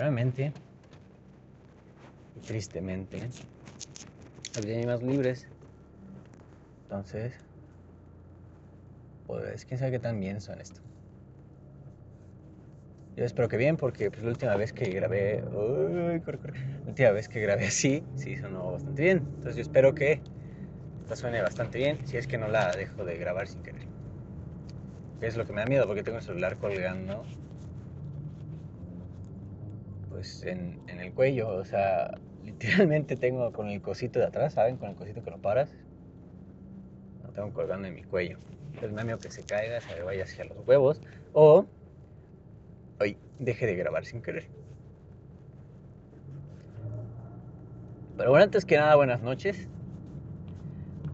realmente y tristemente habría más libres. Entonces, pues quién sabe qué tan bien son esto. Yo espero que bien, porque pues, la última vez que grabé. Uy, corre, corre, la última vez que grabé así, sí sonó bastante bien. Entonces yo espero que esta suene bastante bien, si es que no la dejo de grabar sin querer. Es lo que me da miedo, porque tengo el celular colgando. Pues en, el cuello, o sea, literalmente tengo con el cosito de atrás, ¿saben? Con el cosito que lo paras. Lo tengo colgando en mi cuello. Entonces me que se caiga, se vaya hacia los huevos. O hoy deje de grabar sin querer. Pero bueno, antes que nada, buenas noches.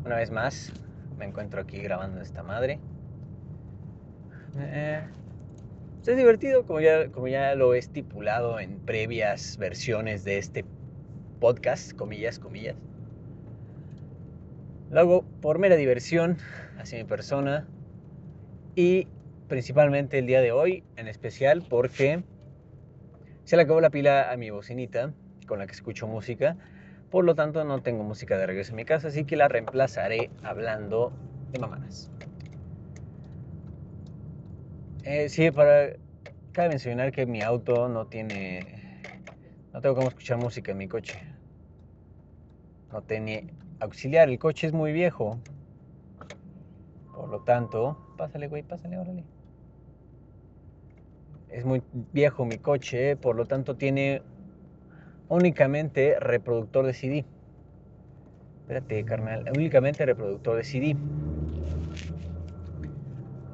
Una vez más, me encuentro aquí grabando esta madre. Eh, es divertido, como ya, lo he estipulado en previas versiones de este podcast, comillas, comillas. Lo hago por mera diversión hacia mi persona y principalmente el día de hoy en especial porque se le acabó la pila a mi bocinita con la que escucho música. Por lo tanto, no tengo música de regreso en mi casa, así que la reemplazaré hablando de mamanas. Eh, sí, para. Cabe mencionar que mi auto no tiene. No tengo cómo escuchar música en mi coche. No tiene auxiliar. El coche es muy viejo. Por lo tanto. Pásale, güey, pásale, órale es muy viejo mi coche, por lo tanto tiene únicamente reproductor de CD. Espérate, carnal, únicamente reproductor de CD.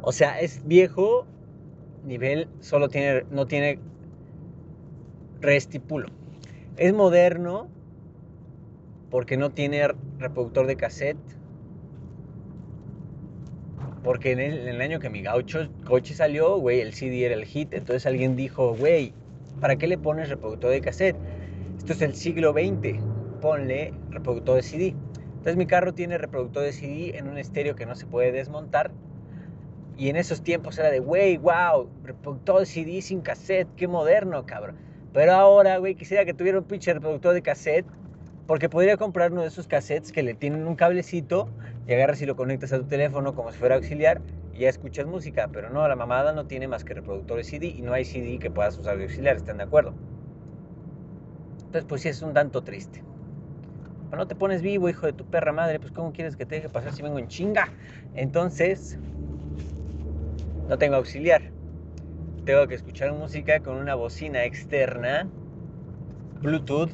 O sea, es viejo, nivel, solo tiene, no tiene restipulo. Es moderno porque no tiene reproductor de cassette porque en el, año que mi gaucho coche salió, güey, el CD era el hit. Entonces alguien dijo, güey, ¿para qué le pones reproductor de cassette? Esto es el siglo XX, ponle reproductor de CD. Entonces mi carro tiene reproductor de CD en un estéreo que no se puede desmontar. Y en esos tiempos era de, güey, wow, reproductor de CD sin cassette, qué moderno, cabrón. Pero ahora, güey, quisiera que tuviera un pinche reproductor de cassette, porque podría comprar uno de esos cassettes que le tienen un cablecito y agarras y lo conectas a tu teléfono como si fuera auxiliar y ya escuchas música. Pero no, la mamada no tiene más que reproductor de CD y no hay CD que puedas usar de auxiliar, ¿están de acuerdo? Entonces, pues sí, es un tanto triste. Pero no te pones vivo, hijo de tu perra madre, pues ¿cómo quieres que te deje pasar si vengo en chinga? Entonces, no tengo auxiliar. Tengo que escuchar música con una bocina externa, Bluetooth,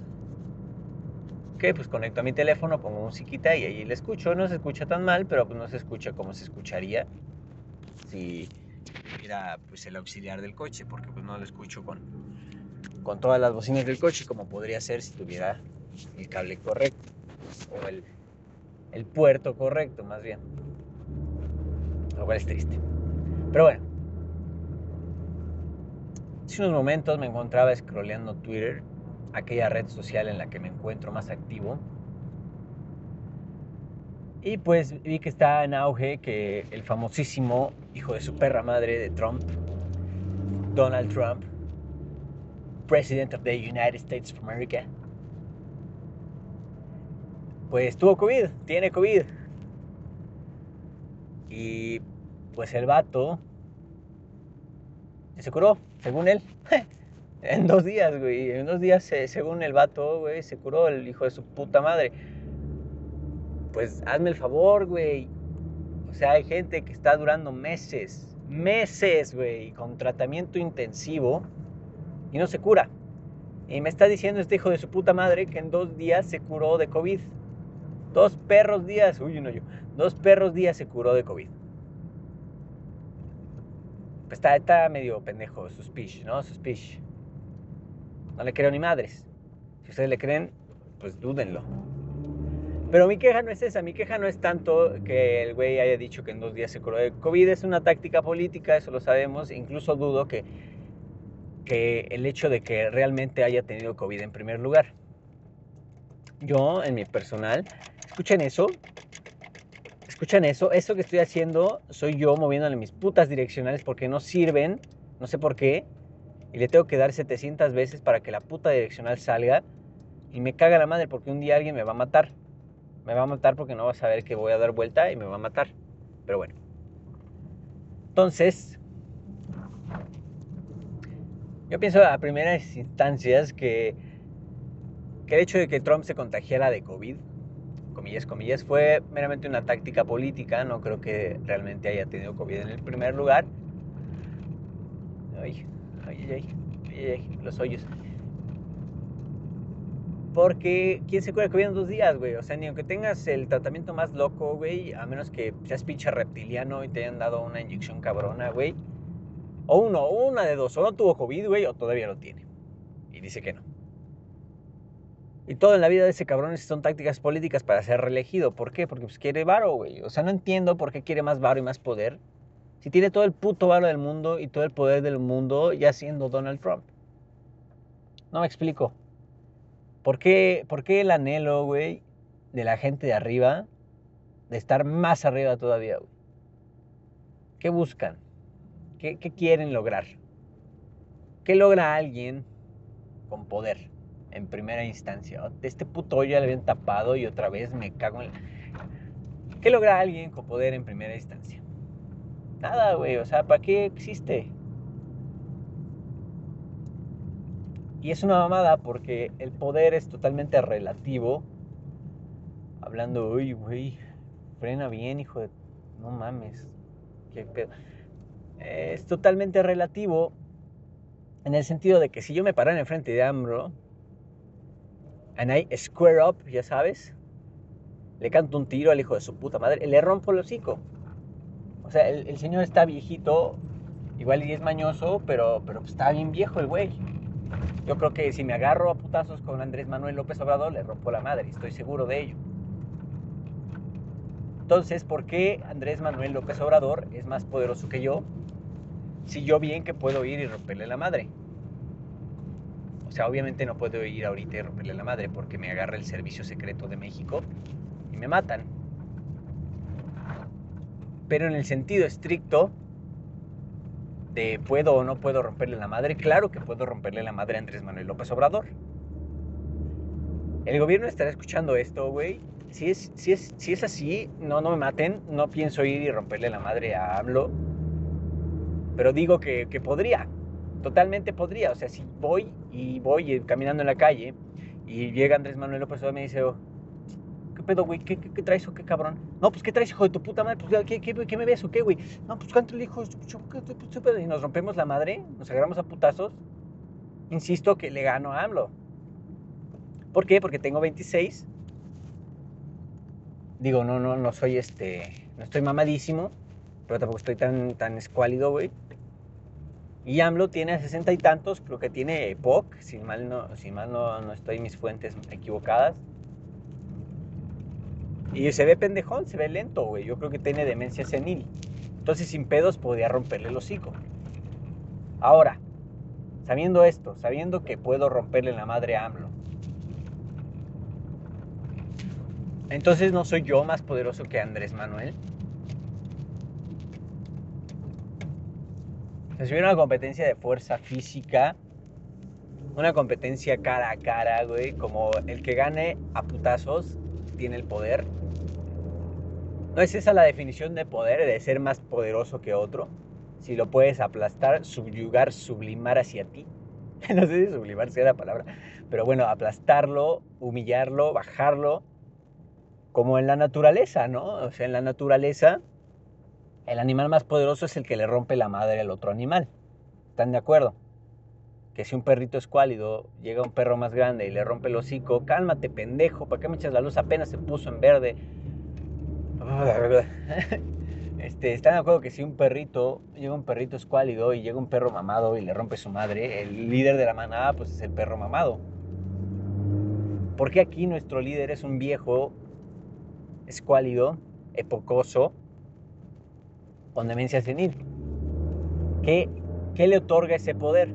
que pues conecto a mi teléfono, pongo musiquita y ahí le escucho. No se escucha tan mal, pero pues no se escucha como se escucharía si tuviera pues el auxiliar del coche, porque pues no lo escucho con, con todas las bocinas del coche como podría ser si tuviera el cable correcto o el, el puerto correcto más bien. Lo cual es triste. Pero bueno. Hace unos momentos me encontraba scrolleando Twitter aquella red social en la que me encuentro más activo. Y pues vi que está en auge que el famosísimo hijo de su perra madre de Trump, Donald Trump, President of the United States of America, pues tuvo COVID, tiene COVID. Y pues el vato se curó, según él. En dos días, güey. En dos días, según el vato, güey, se curó el hijo de su puta madre. Pues hazme el favor, güey. O sea, hay gente que está durando meses, meses, güey, con tratamiento intensivo y no se cura. Y me está diciendo este hijo de su puta madre que en dos días se curó de COVID. Dos perros días, uy, no yo. Dos perros días se curó de COVID. Pues está, está medio pendejo su speech, ¿no? Su speech. No le creo ni madres. Si ustedes le creen, pues dúdenlo. Pero mi queja no es esa, mi queja no es tanto que el güey haya dicho que en dos días se curó de COVID, es una táctica política, eso lo sabemos, incluso dudo que, que el hecho de que realmente haya tenido COVID en primer lugar. Yo, en mi personal, escuchen eso, escuchen eso, eso que estoy haciendo soy yo moviéndole mis putas direccionales porque no sirven, no sé por qué, y le tengo que dar 700 veces para que la puta direccional salga y me caga la madre porque un día alguien me va a matar. Me va a matar porque no va a saber que voy a dar vuelta y me va a matar. Pero bueno. Entonces, yo pienso a primeras instancias que, que el hecho de que Trump se contagiara de COVID, comillas, comillas, fue meramente una táctica política. No creo que realmente haya tenido COVID en el primer lugar. Ay, ay, ay, ay, los hoyos. Porque, ¿quién se cura COVID en dos días, güey? O sea, ni aunque tengas el tratamiento más loco, güey, a menos que seas pinche reptiliano y te hayan dado una inyección cabrona, güey. O uno, una de dos, o no tuvo COVID, güey, o todavía lo tiene. Y dice que no. Y todo en la vida de ese cabrón son tácticas políticas para ser reelegido. ¿Por qué? Porque pues quiere varo, güey. O sea, no entiendo por qué quiere más varo y más poder. Si tiene todo el puto varo del mundo y todo el poder del mundo ya siendo Donald Trump. No me explico. ¿Por qué, por qué el anhelo, güey, de la gente de arriba de estar más arriba todavía, güey? ¿Qué buscan? ¿Qué, ¿Qué quieren lograr? ¿Qué logra alguien con poder? En primera instancia. Este puto ya le habían tapado y otra vez me cago en... ¿Qué logra alguien con poder en primera instancia? Nada, güey. O sea, ¿para qué existe? Y es una mamada porque el poder es totalmente relativo. Hablando, uy, güey, frena bien, hijo de... No mames. ¿Qué pedo? Es totalmente relativo en el sentido de que si yo me parara enfrente de AMRO and I square up, ya sabes, le canto un tiro al hijo de su puta madre, le rompo el hocico. O sea, el, señor está viejito, igual y es mañoso, pero, pero está bien viejo el güey. Yo creo que si me agarro a putazos con Andrés Manuel López Obrador, le rompo la madre, estoy seguro de ello. Entonces, ¿por qué Andrés Manuel López Obrador es más poderoso que yo? Si yo bien que puedo ir y romperle la madre. O sea, obviamente no puedo ir ahorita y romperle la madre porque me agarra el Servicio Secreto de México y me matan. Pero en el sentido estricto de puedo o no puedo romperle la madre, claro que puedo romperle la madre a Andrés Manuel López Obrador. El gobierno estará escuchando esto, güey. Si es, si, es, si es así, no, no me maten. No pienso ir y romperle la madre a AMLO. Pero digo que, que podría totalmente podría. O sea, si voy y voy caminando en la calle y llega Andrés Manuel López Obrador y me dice, oh, ¿qué pedo, güey? ¿Qué, ¿Qué, traes o qué cabrón? No, pues, ¿qué traes, hijo de tu puta madre? Pues, ¿qué, qué, me ves o qué, güey? No, pues, ¿cuánto le dijo? Y nos rompemos la madre, nos agarramos a putazos. Insisto que le gano a AMLO. ¿Por qué? Porque tengo 26. Digo, no, no, no soy este, no estoy mamadísimo, pero tampoco estoy tan, tan escuálido, güey. Y AMLO tiene sesenta y tantos, creo que tiene EPOC, si mal no, si mal no, no estoy mis fuentes equivocadas. Y se ve pendejón, se ve lento, güey. Yo creo que tiene demencia senil. Entonces, sin pedos, podía romperle el hocico. Ahora, sabiendo esto, sabiendo que puedo romperle la madre a AMLO, entonces no soy yo más poderoso que Andrés Manuel. Si hubiera una competencia de fuerza física, una competencia cara a cara, güey, como el que gane a putazos tiene el poder. ¿No es esa la definición de poder, de ser más poderoso que otro? Si lo puedes aplastar, subyugar, sublimar hacia ti. no sé si sublimar sea la palabra, pero bueno, aplastarlo, humillarlo, bajarlo, como en la naturaleza, ¿no? O sea, en la naturaleza el animal más poderoso es el que le rompe la madre al otro animal. ¿Están de acuerdo? Que si un perrito es cuálido, llega un perro más grande y le rompe el hocico, cálmate, pendejo, ¿para qué me echas la luz? Apenas se puso en verde. Este, ¿Están de acuerdo que si un perrito, llega un perrito escuálido y llega un perro mamado y le rompe su madre, el líder de la manada pues es el perro mamado? Porque aquí nuestro líder es un viejo escuálido, epocoso, con demencia senil. ¿Qué, ¿Qué le otorga ese poder?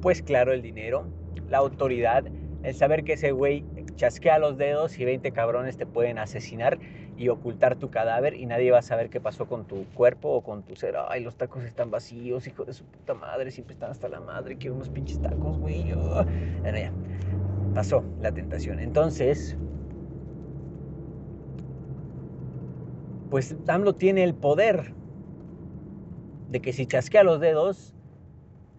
Pues claro, el dinero, la autoridad, el saber que ese güey chasquea los dedos y 20 cabrones te pueden asesinar y ocultar tu cadáver y nadie va a saber qué pasó con tu cuerpo o con tu ser. Ay, los tacos están vacíos, hijo de su puta madre, siempre están hasta la madre, quiero unos pinches tacos, güey. Bueno, ya, pasó la tentación. Entonces, pues AMLO tiene el poder de que si chasquea los dedos,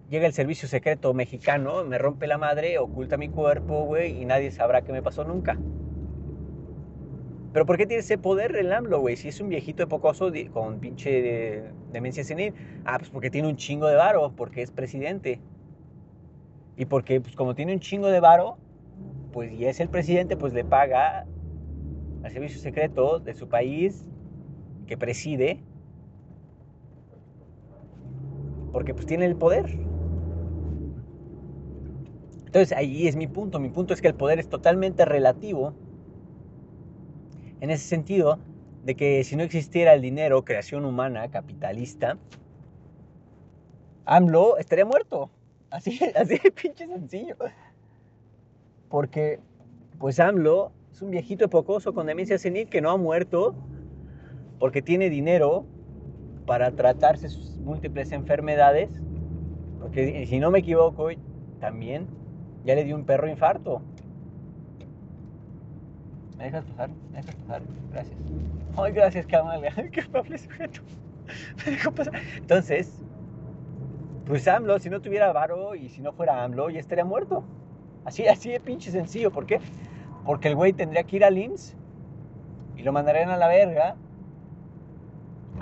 llega el servicio secreto mexicano, me rompe la madre, oculta mi cuerpo, güey, y nadie sabrá qué me pasó nunca. Pero ¿por qué tiene ese poder el AMLO, güey? Si es un viejito de pocoso con pinche demencia senil. Ah, pues porque tiene un chingo de varo, porque es presidente. Y porque, pues como tiene un chingo de varo, pues y es el presidente, pues le paga al servicio secreto de su país que preside, porque pues tiene el poder. Entonces ahí es mi punto, mi punto es que el poder es totalmente relativo, en ese sentido de que si no existiera el dinero, creación humana, capitalista, AMLO estaría muerto. Así, así de pinche sencillo. Porque, pues AMLO es un viejito epocoso con demencia senil que no ha muerto porque tiene dinero para tratarse sus múltiples enfermedades, porque si no me equivoco, también ya le dio un perro infarto. ¿Me dejas pasar? ¿Me dejas pasar? Gracias. Ay, gracias, amable. qué amable sujeto. Me dejó pasar. Entonces, pues AMLO, si no tuviera varo y si no fuera AMLO, ya estaría muerto. Así, así de pinche sencillo. ¿Por qué? Porque el güey tendría que ir al IMSS y lo mandarían a la verga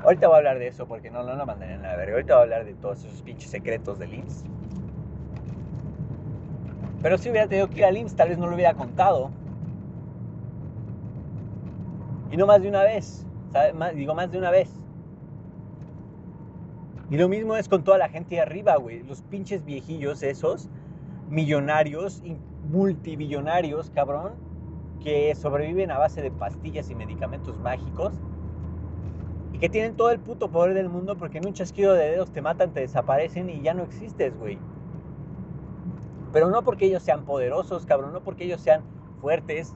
Ahorita voy a hablar de eso porque no, no lo mandarían a la verga. Ahorita voy a hablar de todos esos pinches secretos del IMSS. Pero si hubiera tenido que ir al IMSS, tal vez no lo hubiera contado. Y no más de una vez. digo, más de una vez. Y lo mismo es con toda la gente de arriba, güey. Los pinches viejillos esos, millonarios, multibillonarios, cabrón, que sobreviven a base de pastillas y medicamentos mágicos y que tienen todo el puto poder del mundo porque en un chasquido de dedos te matan, te desaparecen y ya no existes, güey. Pero no porque ellos sean poderosos, cabrón, no porque ellos sean fuertes,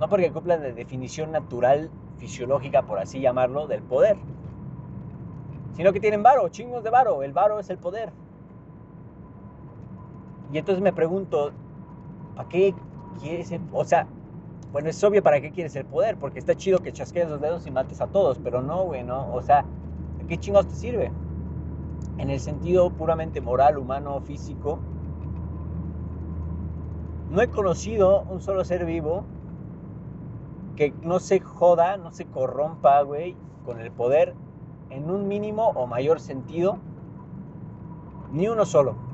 no porque cumplan la definición natural, fisiológica, por así llamarlo, del poder. Sino que tienen varo, chingos de varo. El varo es el poder. Y entonces me pregunto, ¿para qué quieres? O sea, bueno, es obvio para qué quieres el poder, porque está chido que chasquees los dedos y mates a todos, pero no, güey, no. O sea, qué chingados te sirve? En el sentido puramente moral, humano, físico. No he conocido un solo ser vivo que no se joda, no se corrompa, güey, con el poder en un mínimo o mayor sentido. Ni uno solo.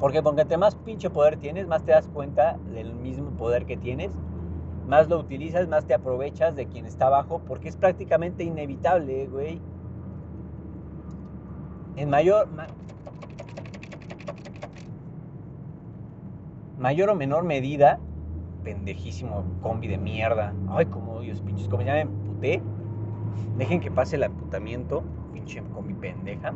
Porque porque entre más pinche poder tienes, más te das cuenta del mismo poder que tienes, más lo utilizas, más te aprovechas de quien está abajo, porque es prácticamente inevitable, güey. En mayor, mayor o menor medida, pendejísimo combi de mierda. Ay, como Dios, pinches combi, ya me emputé. Dejen que pase el amputamiento, pinche combi pendeja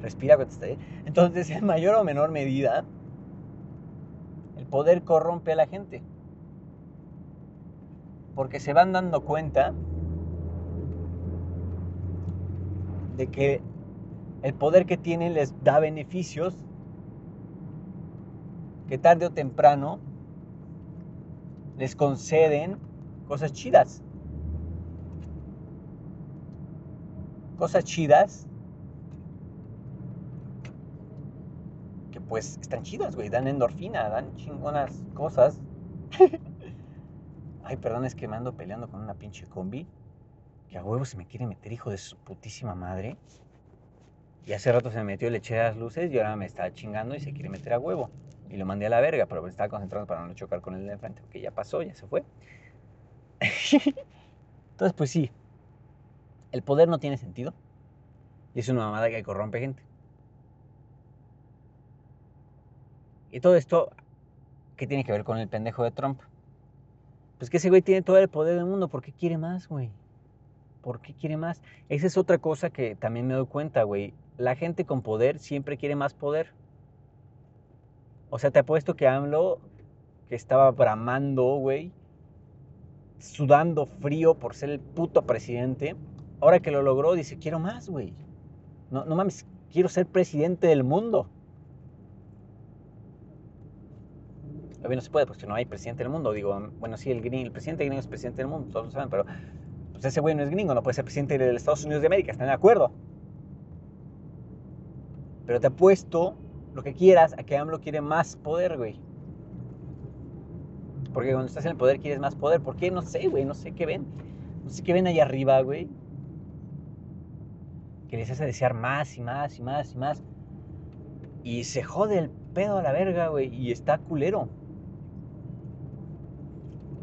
respira cuando esté. Entonces, en mayor o menor medida, el poder corrompe a la gente. Porque se van dando cuenta de que el poder que tienen les da beneficios que tarde o temprano les conceden cosas chidas. Cosas chidas pues están chidas, güey, dan endorfina, dan chingonas cosas. Ay, perdón, es que me ando peleando con una pinche combi. Que a huevo se me quiere meter, hijo de su putísima madre. Y hace rato se me metió, le eché las luces y ahora me está chingando y se quiere meter a huevo. Y lo mandé a la verga, pero me estaba concentrando para no chocar con el de enfrente, porque ya pasó, ya se fue. Entonces, pues sí, el poder no tiene sentido. Y es una mamada que corrompe gente. Y todo esto, ¿qué tiene que ver con el pendejo de Trump? Pues que ese güey tiene todo el poder del mundo. ¿Por qué quiere más, güey? ¿Por qué quiere más? Esa es otra cosa que también me doy cuenta, güey. La gente con poder siempre quiere más poder. O sea, te apuesto que AMLO, que estaba bramando, güey, sudando frío por ser el puto presidente. Ahora que lo logró, dice, quiero más, güey. No, no mames, quiero ser presidente del mundo. Obviamente no se puede porque no hay presidente del mundo. Digo, bueno, sí, el, gringo, el presidente gringo es presidente del mundo, todos lo saben, pero pues ese güey no es gringo, no puede ser presidente de los Estados Unidos de América, ¿están de acuerdo? Pero te apuesto lo que quieras a que AMLO quiere más poder, güey. Porque cuando estás en el poder quieres más poder. ¿Por qué? No sé, güey, no sé qué ven. No sé qué ven allá arriba, güey. Que les hace desear más y más y más y más. Y se jode el pedo a la verga, güey. Y está culero.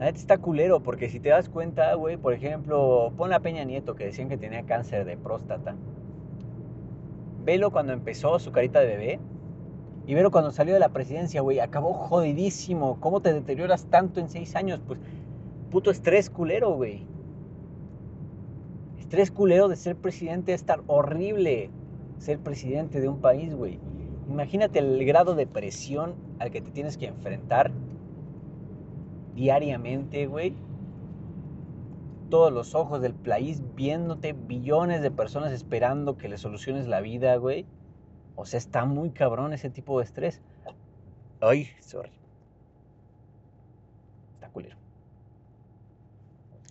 La neta está culero, porque si te das cuenta, güey, por ejemplo, pon a Peña Nieto, que decían que tenía cáncer de próstata. Velo cuando empezó su carita de bebé. Y velo cuando salió de la presidencia, güey. Acabó jodidísimo. ¿Cómo te deterioras tanto en seis años? Pues, puto estrés culero, güey. Estrés culero de ser presidente, estar horrible ser presidente de un país, güey. Imagínate el grado de presión al que te tienes que enfrentar diariamente, güey. Todos los ojos del país viéndote, billones de personas esperando que le soluciones la vida, güey. O sea, está muy cabrón ese tipo de estrés. Ay, sorry. Está culero.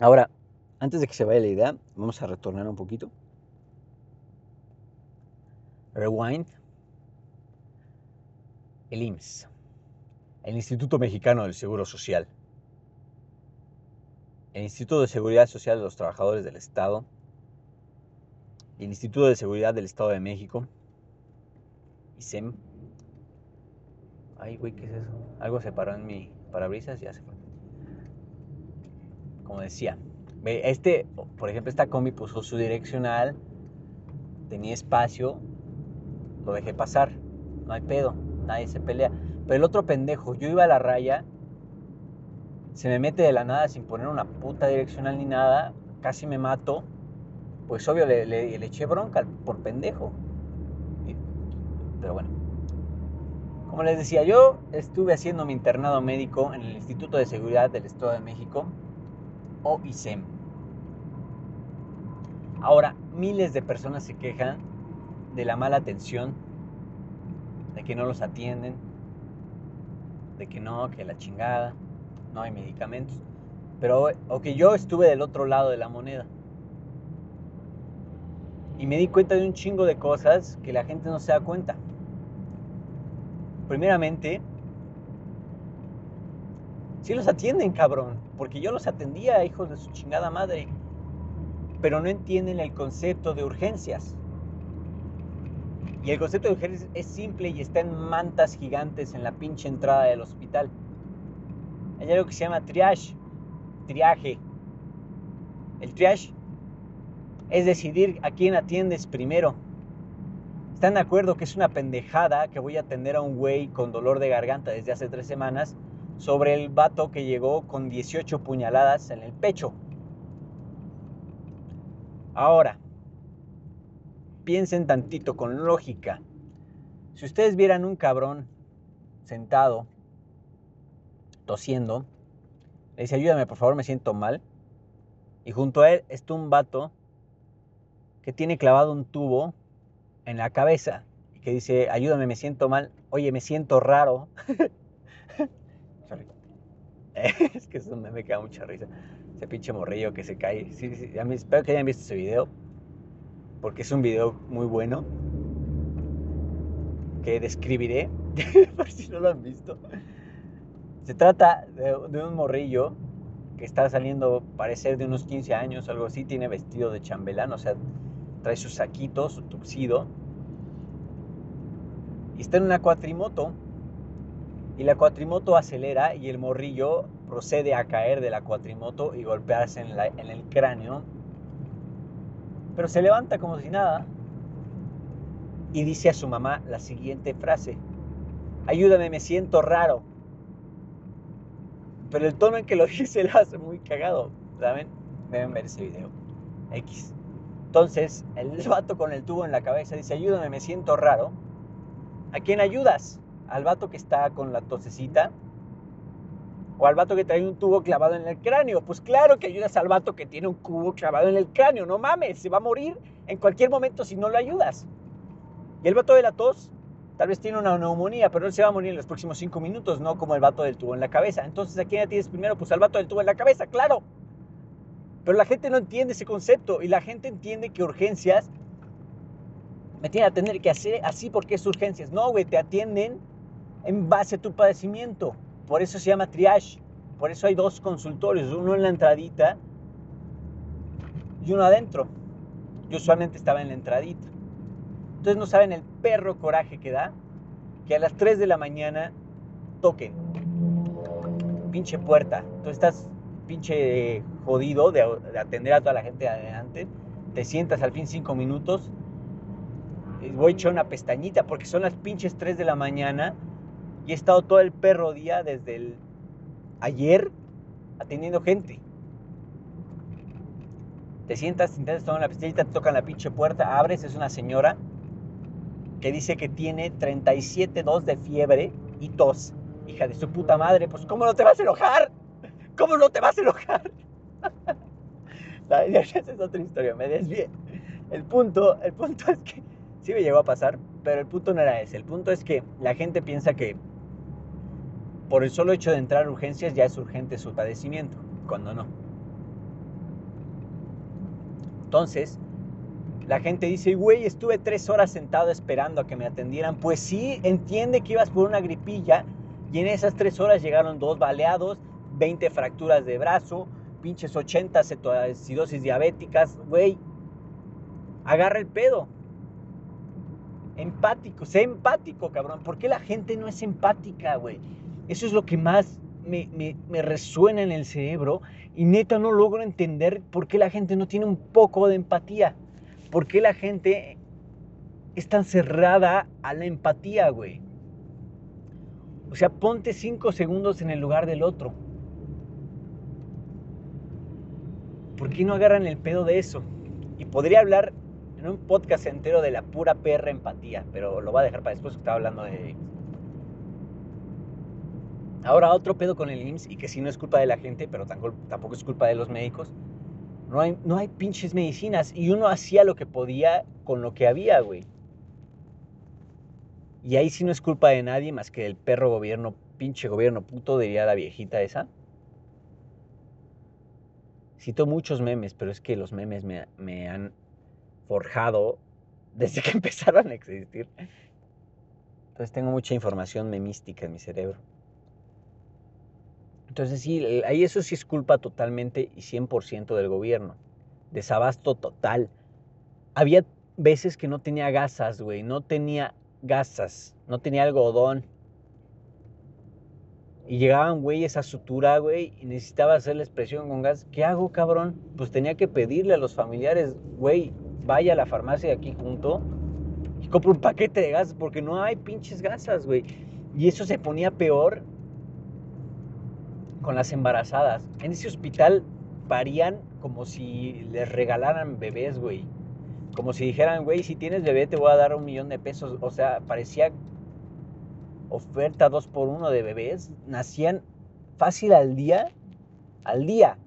Ahora, antes de que se vaya la idea, vamos a retornar un poquito. Rewind. El IMSS. El Instituto Mexicano del Seguro Social el Instituto de Seguridad Social de los Trabajadores del Estado, el Instituto de Seguridad del Estado de México, ISEM. Ay, güey, ¿qué es eso? Algo se paró en mi parabrisas y ya se fue. Como decía, este, por ejemplo, esta combi puso su direccional, tenía espacio, lo dejé pasar, no hay pedo, nadie se pelea. Pero el otro pendejo, yo iba a la raya se me mete de la nada sin poner una puta direccional ni nada, casi me mato, pues obvio le, eché bronca por pendejo. pero bueno. Como les decía, yo estuve haciendo mi internado médico en el Instituto de Seguridad del Estado de México, o ISEM. Ahora, miles de personas se quejan de la mala atención, de que no los atienden, de que no, que la chingada no hay medicamentos. Pero, ok, yo estuve del otro lado de la moneda. Y me di cuenta de un chingo de cosas que la gente no se da cuenta. Primeramente, sí los atienden, cabrón. Porque yo los atendía, hijos de su chingada madre. Pero no entienden el concepto de urgencias. Y el concepto de urgencias es simple y está en mantas gigantes en la pinche entrada del hospital. Hay algo que se llama triage, triaje. El triage es decidir a quién atiendes primero. ¿Están de acuerdo que es una pendejada que voy a atender a un güey con dolor de garganta desde hace tres semanas sobre el vato que llegó con 18 puñaladas en el pecho? Ahora, piensen tantito con lógica. Si ustedes vieran un cabrón sentado tosiendo. Le dice, ayúdame, por favor, me siento mal. Y junto a él está un vato que tiene clavado un tubo en la cabeza y que dice, ayúdame, me siento mal. Oye, me siento raro. es que eso me queda mucha risa. Ese pinche morrillo que se cae. Sí, sí, espero que hayan visto ese video. Porque es un video muy bueno. Que describiré. por si no lo han visto. Se trata de, un morrillo que está saliendo, parecer de unos 15 años, algo así, tiene vestido de chambelán, o sea, trae sus saquitos, su tuxido, y está en una cuatrimoto, y la cuatrimoto acelera y el morrillo procede a caer de la cuatrimoto y golpearse en, en el cráneo, pero se levanta como si nada y dice a su mamá la siguiente frase, ayúdame, me siento raro pero el tono en que lo dice lo hace muy cagado. ¿Saben? Deben ver ese video. X. Entonces, el vato con el tubo en la cabeza dice, ayúdame, me siento raro. ¿A quién ayudas? ¿Al vato que está con la tosecita? O al vato que trae un tubo clavado en el cráneo. Pues claro que ayudas al vato que tiene un cubo clavado en el cráneo. No mames, se va a morir en cualquier momento si no lo ayudas. Y el vato de la tos tal vez tiene una neumonía, pero él se va a morir en los próximos cinco minutos, no como el vato del tubo en la cabeza. Entonces, ¿a quién tienes primero? Pues al vato del tubo en la cabeza, claro. Pero la gente no entiende ese concepto y la gente entiende que urgencias me tienen a tener que hacer así porque es urgencias. No, güey, te atienden en base a tu padecimiento. Por eso se llama triage. Por eso hay dos consultorios, uno en la entradita y uno adentro. Yo usualmente estaba en la entradita. Entonces no saben el perro coraje que da que a las 3 de la mañana toquen. Pinche puerta. Entonces estás pinche jodido de, atender a toda la gente adelante. Te sientas al fin 5 minutos. Voy a echar una pestañita porque son las pinches 3 de la mañana y he estado todo el perro día desde el ayer atendiendo gente. Te sientas, intentas tomar la pestañita, te tocan la pinche puerta, abres, es una señora que dice que tiene 37.2 de fiebre y tos. Hija de su puta madre, pues ¿cómo no te vas a enojar? ¿Cómo no te vas a enojar? Esa es otra historia, me desvié. El punto, el punto es que sí me llegó a pasar, pero el punto no era ese. El punto es que la gente piensa que por el solo hecho de entrar a urgencias ya es urgente su padecimiento, cuando no. Entonces, la gente dice, güey, estuve tres horas sentado esperando a que me atendieran. Pues sí, entiende que ibas por una gripilla y en esas tres horas llegaron dos baleados, 20 fracturas de brazo, pinches 80 cetoacidosis diabéticas. Güey, agarra el pedo. Empático, sé empático, cabrón. ¿Por qué la gente no es empática, güey? Eso es lo que más me, me, me, resuena en el cerebro y neta no logro entender por qué la gente no tiene un poco de empatía. ¿Por qué la gente es tan cerrada a la empatía, güey? O sea, ponte cinco segundos en el lugar del otro. ¿Por qué no agarran el pedo de eso? Y podría hablar en un podcast entero de la pura perra empatía, pero lo voy a dejar para después que estaba hablando de... Ahora otro pedo con el IMSS y que sí no es culpa de la gente, pero tampoco es culpa de los médicos no hay, no hay pinches medicinas. Y uno hacía lo que podía con lo que había, güey. Y ahí sí no es culpa de nadie más que del perro gobierno, pinche gobierno puto, diría la viejita esa. Cito muchos memes, pero es que los memes me, me han forjado desde que empezaron a existir. Entonces tengo mucha información memística en mi cerebro. Entonces sí, ahí eso sí es culpa totalmente y 100% del gobierno. Desabasto total. Había veces que no tenía gasas, güey. No tenía gasas. No tenía algodón. Y llegaban güeyes a sutura, güey, y necesitaba hacer la expresión con gas. ¿Qué hago, cabrón? Pues tenía que pedirle a los familiares, güey, vaya a la farmacia de aquí junto y compre un paquete de gas porque no hay pinches gasas, güey. Y eso se ponía peor con las embarazadas. En ese hospital parían como si les regalaran bebés, güey. Como si dijeran, güey, si tienes bebé te voy a dar un millón de pesos. O sea, parecía oferta dos por uno de bebés. Nacían fácil al día. Al día.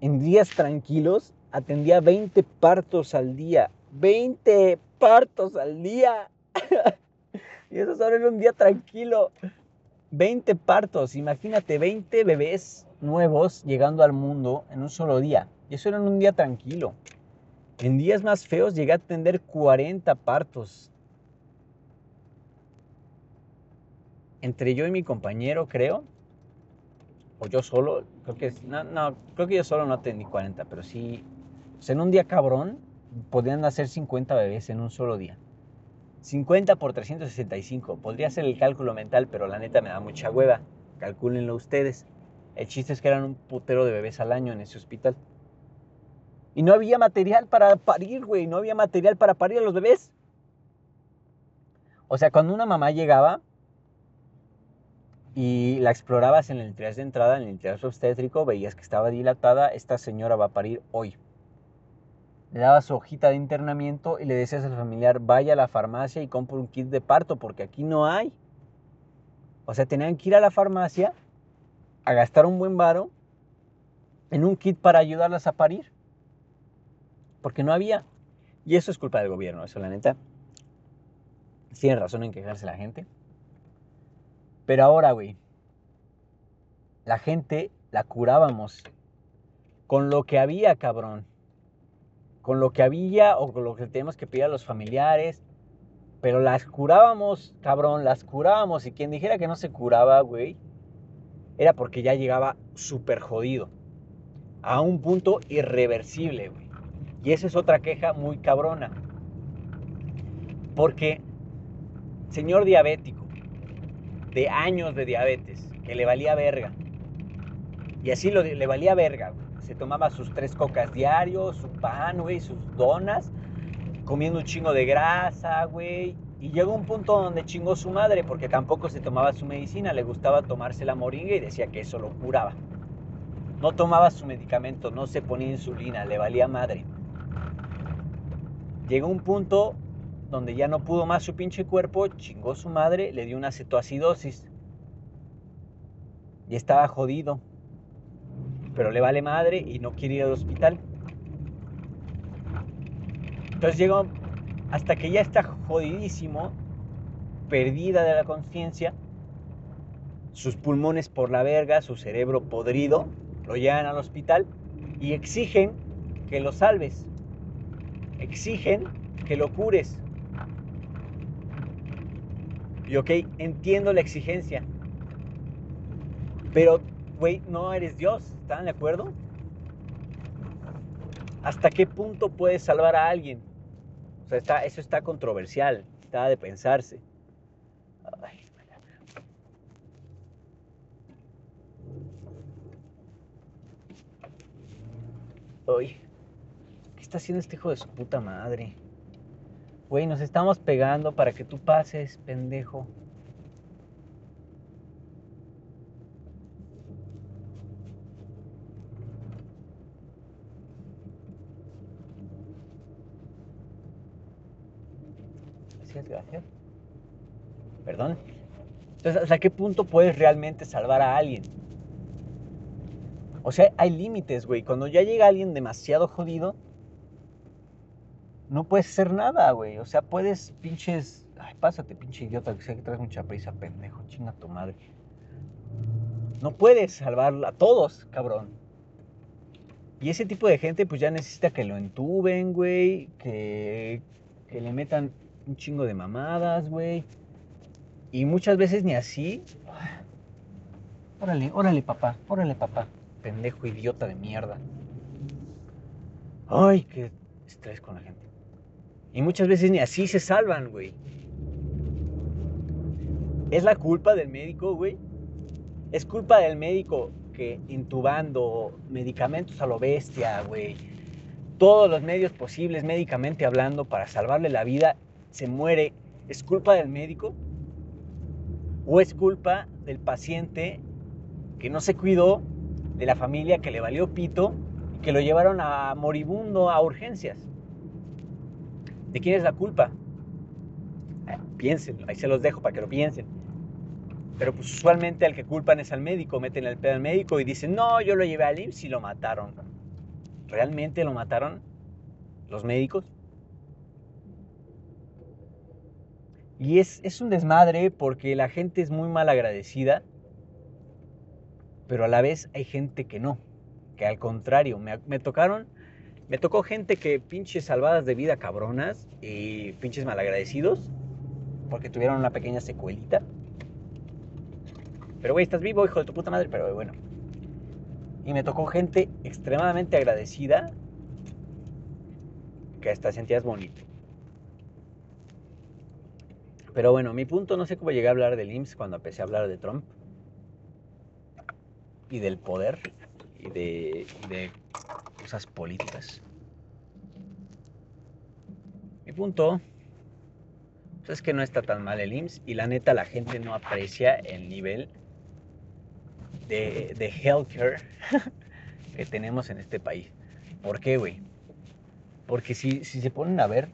En días tranquilos atendía 20 partos al día. 20 partos al día. y eso solo en un día tranquilo. 20 partos, imagínate, 20 bebés nuevos llegando al mundo en un solo día. Y eso era en un día tranquilo. En días más feos llegué a atender 40 partos. Entre yo y mi compañero, creo, o yo solo, creo que no, creo que yo solo no atendí 40, pero sí, en un día cabrón podían nacer 50 bebés en un solo día. 50 por 365. Podría ser el cálculo mental, pero la neta me da mucha hueva. Calcúlenlo ustedes. El chiste es que eran un putero de bebés al año en ese hospital. Y no había material para parir, güey. No había material para parir a los bebés. O sea, cuando una mamá llegaba y la explorabas en el triage de entrada, en el triage obstétrico, veías que estaba dilatada, esta señora va a parir hoy le dabas su hojita de internamiento y le decías al familiar, vaya a la farmacia y compre un kit de parto, porque aquí no hay. O sea, tenían que ir a la farmacia a gastar un buen varo en un kit para ayudarlas a parir. Porque no había. Y eso es culpa del gobierno, eso la neta. Tiene razón en quejarse la gente. Pero ahora, güey, la gente la curábamos con lo que había, cabrón. Con lo que había o con lo que tenemos que pedir a los familiares. Pero las curábamos, cabrón, las curábamos. Y quien dijera que no se curaba, güey, era porque ya llegaba súper jodido. A un punto irreversible, güey. Y esa es otra queja muy cabrona. Porque, señor diabético, de años de diabetes, que le valía verga. Y así le valía verga, güey. Se tomaba sus tres cocas diarios, su pan, güey, sus donas, comiendo un chingo de grasa, güey. Y llegó un punto donde chingó su madre porque tampoco se tomaba su medicina, le gustaba tomarse la moringa y decía que eso lo curaba. No tomaba su medicamento, no se ponía insulina, le valía madre. Llegó un punto donde ya no pudo más su pinche cuerpo, chingó su madre, le dio una cetoacidosis. Y estaba jodido. Pero le vale madre y no quiere ir al hospital. Entonces llegó hasta que ya está jodidísimo, perdida de la conciencia, sus pulmones por la verga, su cerebro podrido, lo llevan al hospital y exigen que lo salves. Exigen que lo cures. Y ok, entiendo la exigencia. Pero, güey, no eres Dios. ¿Están de acuerdo? ¿Hasta qué punto puedes salvar a alguien? O sea, está, eso está controversial. Está de pensarse. Ay, Uy, ¿qué está haciendo este hijo de su puta madre? Güey, nos estamos pegando para que tú pases, pendejo. Gracias. Perdón. Entonces, ¿hasta qué punto puedes realmente salvar a alguien? O sea, hay límites, güey. Cuando ya llega alguien demasiado jodido, no puedes hacer nada, güey. O sea, puedes pinches. Ay, pásate, pinche idiota, que sea que traes mucha prisa, pendejo. Chinga tu madre. No puedes salvar a todos, cabrón. Y ese tipo de gente, pues ya necesita que lo entuben, güey. Que le metan un chingo de mamadas, güey. Y muchas veces ni así. Órale, órale, papá, órale, papá. Pendejo idiota de mierda. Ay, qué estrés con la gente. Y muchas veces ni así se salvan, güey. ¿Es la culpa del médico, güey? Es culpa del médico que intubando medicamentos a lo bestia, güey. Todos los medios posibles médicamente hablando para salvarle la vida, se muere. ¿Es culpa del médico? ¿O es culpa del paciente que no se cuidó, de la familia que le valió pito y que lo llevaron a moribundo a urgencias? ¿De quién es la culpa? Eh, piensen, ahí se los dejo para que lo piensen. Pero pues usualmente al que culpan es al médico, meten el pedo al médico y dicen, no, yo lo llevé al IMSS y lo mataron. ¿Realmente lo mataron los médicos? Y es, es un desmadre porque la gente es muy mal agradecida, pero a la vez hay gente que no, que al contrario, me, me tocaron me tocó gente que pinches salvadas de vida cabronas y pinches malagradecidos porque tuvieron una pequeña secuelita. Pero güey, estás vivo, hijo de tu puta madre, pero bueno. Y me tocó gente extremadamente agradecida que hasta sentías bonito. Pero bueno, mi punto, no sé cómo llegué a hablar del IMSS cuando empecé a hablar de Trump y del poder y de, cosas políticas. Mi punto pues, es que no está tan mal el IMSS y la neta la gente no aprecia el nivel de, de healthcare que tenemos en este país. ¿Por qué, güey? Porque si, si se ponen a ver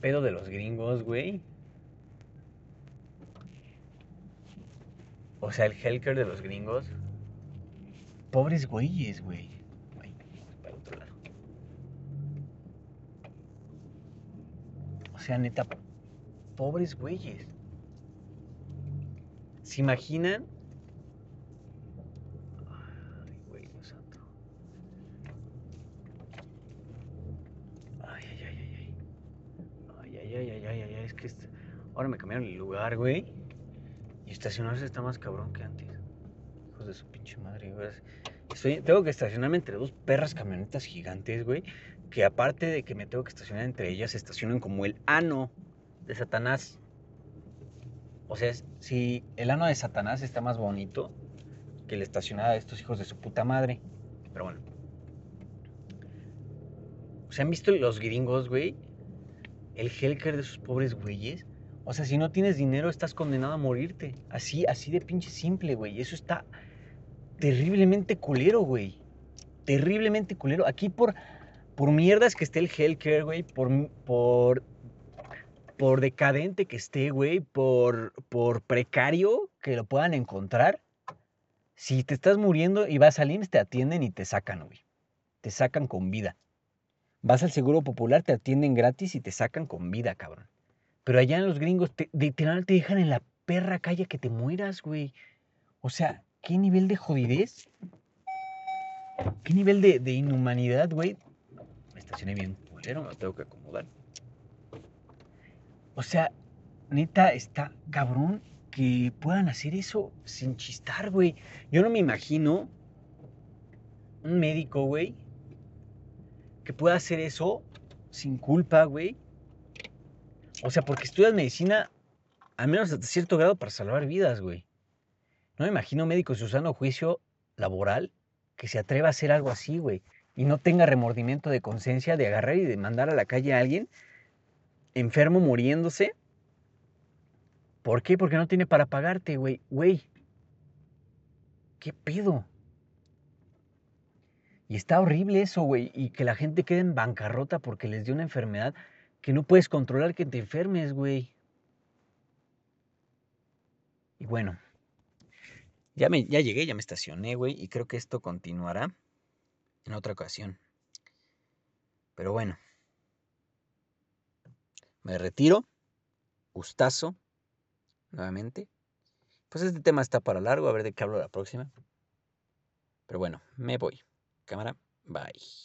pedo de los gringos, güey. O sea, el Helker de los gringos. Pobres güeyes, güey. Ay, para el otro lado. O sea, neta, pobres güeyes. ¿Se imaginan? Ay, güey, Dios santo. Ay, ay, ay, ay, ay. Ay, ay, ay, ay, ay, ay, es ahora me cambiaron el lugar, güey. Y estacionarse está más cabrón que antes. Hijos de su pinche madre, güey. Tengo que estacionarme entre dos perras camionetas gigantes, güey. Que aparte de que me tengo que estacionar entre ellas, se estacionan como el ano de Satanás. O sea, si el ano de Satanás está más bonito que la estacionada de estos hijos de su puta madre. Pero bueno. ¿Se han visto los gringos, güey? El Helker de esos pobres güeyes. O sea, si no tienes dinero, estás condenado a morirte. Así, así de pinche simple, güey. Eso está terriblemente culero, güey. Terriblemente culero. Aquí por, por mierdas que esté el Hellcare, güey. Por, por, por decadente que esté, güey. Por, por precario que lo puedan encontrar. Si te estás muriendo y vas al IMSS, te atienden y te sacan, güey. Te sacan con vida. Vas al Seguro Popular, te atienden gratis y te sacan con vida, cabrón. Pero allá en los gringos, te, literal te dejan en la perra calle que te mueras, güey. O sea, ¿qué nivel de jodidez? ¿Qué nivel de, inhumanidad, güey? Me estacioné bien culero, me lo tengo que acomodar. O sea, neta, está cabrón que puedan hacer eso sin chistar, güey. Yo no me imagino un médico, güey, que pueda hacer eso sin culpa, güey. O sea, porque estudias medicina, al menos hasta cierto grado, para salvar vidas, güey. No me imagino médicos usando juicio laboral que se atreva a hacer algo así, güey. Y no tenga remordimiento de conciencia de agarrar y de mandar a la calle a alguien enfermo muriéndose. ¿Por qué? Porque no tiene para pagarte, güey. Güey. ¿Qué pedo? Y está horrible eso, güey. Y que la gente quede en bancarrota porque les dio una enfermedad que no puedes controlar que te enfermes, güey. Y bueno, ya, me, ya llegué, ya me estacioné, güey. Y creo que esto continuará en otra ocasión. Pero bueno. Me retiro. Gustazo. Nuevamente. Pues este tema está para largo. A ver de qué hablo la próxima. Pero bueno, me voy. Cámara. Bye.